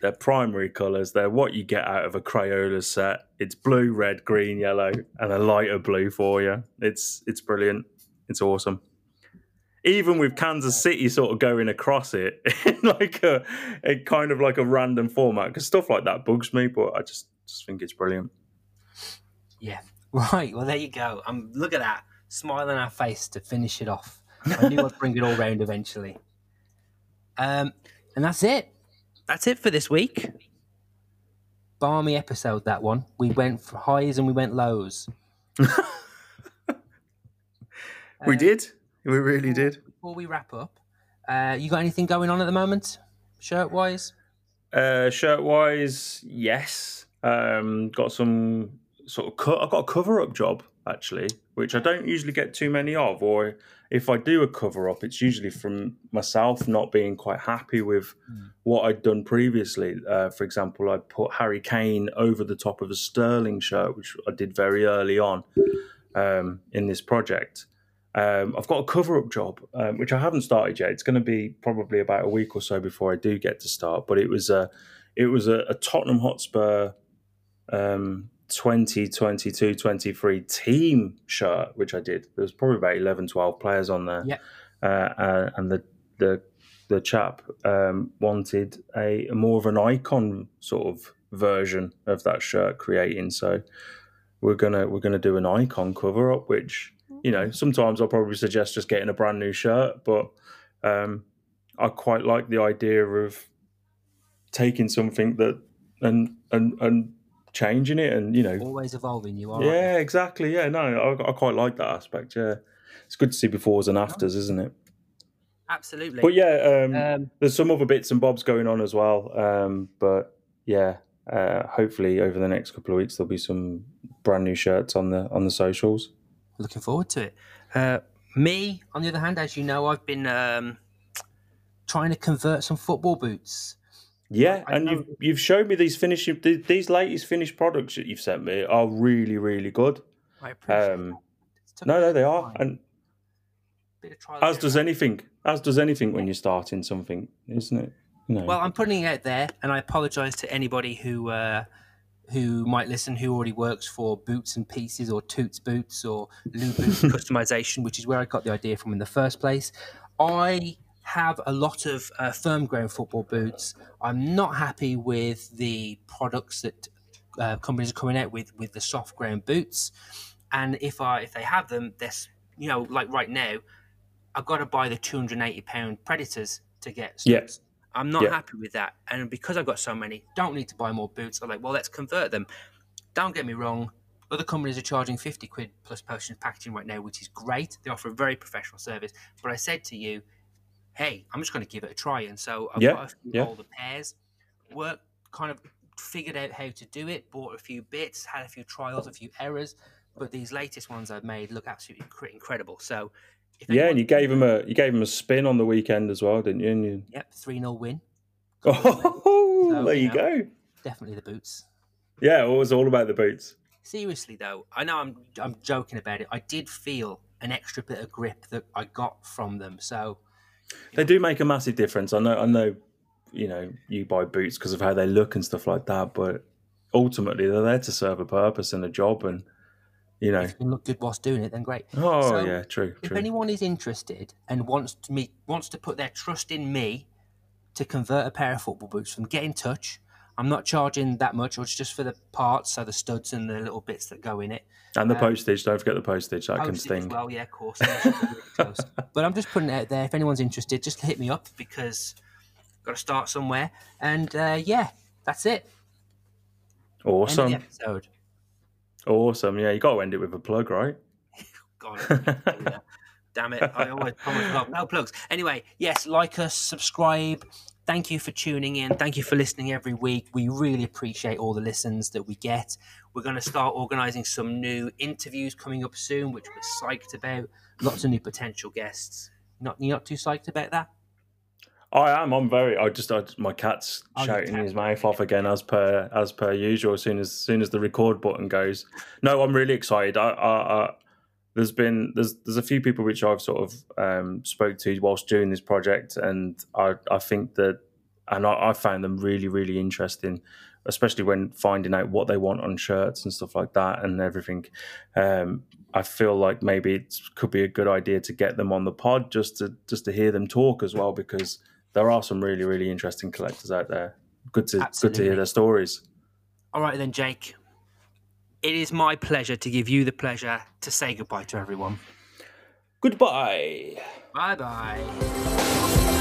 they're primary colours. They're what you get out of a Crayola set. It's blue, red, green, yellow, and a lighter blue for you. It's it's brilliant. It's awesome. Even with Kansas City sort of going across it in like a, a kind of like a random format, because stuff like that bugs me, but I just just think it's brilliant. Yeah. Right. Well, there you go. Um, look at that smile on our face to finish it off. I knew I'd bring it all round eventually. Um, and that's it. That's it for this week. Balmy episode that one. We went for highs and we went lows. We did. We really did. Before we wrap up, uh, you got anything going on at the moment, shirt wise? Uh, shirt wise, yes. Um, got some sort of cut. I've got a cover up job actually, which I don't usually get too many of. Or if I do a cover up, it's usually from myself not being quite happy with what I'd done previously. Uh, for example, I put Harry Kane over the top of a Sterling shirt, which I did very early on um, in this project. Um, I've got a cover up job, um, which I haven't started yet. It's going to be probably about a week or so before I do get to start. But it was a, it was a, a Tottenham Hotspur um, 2022 23 team shirt, which I did. There was probably about 11, 12 players on there. Yeah. Uh, uh, and the, the, the chap um, wanted a, more of an icon sort of version of that shirt creating. So we're gonna we're gonna do an icon cover up, which you know sometimes I'll probably suggest just getting a brand new shirt, but um, I quite like the idea of taking something that and and and changing it, and you know, Always evolving, you are. yeah, exactly, yeah, no, I, I quite like that aspect. Yeah, it's good to see befores and afters, isn't it? Absolutely. But yeah, um, Um, there's some other bits and bobs going on as well. Um, but yeah, uh, hopefully over the next couple of weeks there'll be some brand new shirts on the on the socials. looking forward to it. Uh, me, on the other hand, as you know, I've been um, trying to convert some football boots. Yeah, I and know- you've you've showed me these finished th- these latest finished products that you've sent me are really really good. I appreciate Um. No, no, they of are, time, and bit of trial as does anything, as does anything when you're starting something, isn't it? You know. Well, I'm putting it out there, and I apologise to anybody who uh, who might listen who already works for Boots and Pieces or Toots Boots or Lou Boots Customization, which is where I got the idea from in the first place. I have a lot of uh, firm ground football boots. I'm not happy with the products that uh, companies are coming out with with the soft ground boots, and if I if they have them, this you know like right now, I've got to buy the 280 pound Predators to get Yeah. I'm not Yeah. happy with that. And because I've got so many, don't need to buy more boots. I'm like, well, let's convert them. Don't get me wrong. Other companies are charging 50 quid plus postage and packaging right now, which is great. They offer a very professional service. But I said to you, hey, I'm just going to give it a try. And so I've Yeah, got a few yeah. older pairs, work kind of figured out how to do it, bought a few bits, had a few trials, a few errors. But these latest ones I've made look absolutely incredible. So, if yeah, and you gave them a you gave him a spin on the weekend as well, didn't you? And you... Yep, 3 0 win. Oh, So, there you you know. go. Definitely the boots. Yeah, it was all about the boots. Seriously though, I know I'm I'm joking about it. I did feel an extra bit of grip that I got from them. So They do make a massive difference. I know. I know. You know, you buy boots because of how they look and stuff like that, but ultimately they're there to serve a purpose and a job. And you know, if you look good whilst doing it, then great. oh So, yeah, true, If true. anyone is interested and wants to me wants to put their trust in me to convert a pair of football boots from get in touch. I'm not charging that much, or it's just for the parts, so the studs and the little bits that go in it. and the uh, postage. Don't forget the postage. That can Postage as sting. Well, yeah, of course. unless you're really close. but I'm just putting it out there. If anyone's interested, just hit me up because I've got to start somewhere. And uh, yeah, that's it. Awesome, episode. awesome. Yeah, you got to end it with a plug, right? God, I keep doing that. damn it! I always promise plug. No plugs. Anyway, yes, like us, subscribe. Thank you for tuning in. Thank you for listening every week. We really appreciate all the listens that we get. We're going to start organising some new interviews coming up soon, which we're psyched about. Lots of new potential guests. Not you're not too psyched about that? I am. I'm very. I just. I, my cat's Oh, shouting cat. his mouth off again, as per as per usual. As soon as, as soon as the record button goes. No, I'm really excited. I, I, I there's been there's there's a few people which I've sort of um, spoke to whilst doing this project, and I I think that and I, I found them really really interesting, especially when finding out what they want on shirts and stuff like that and everything. Um, I feel like maybe it could be a good idea to get them on the pod just to just to hear them talk as well because there are some really really interesting collectors out there. Good to good to hear their stories. All right then, Jake. It is my pleasure to give you the pleasure to say goodbye to everyone. Goodbye. Bye bye.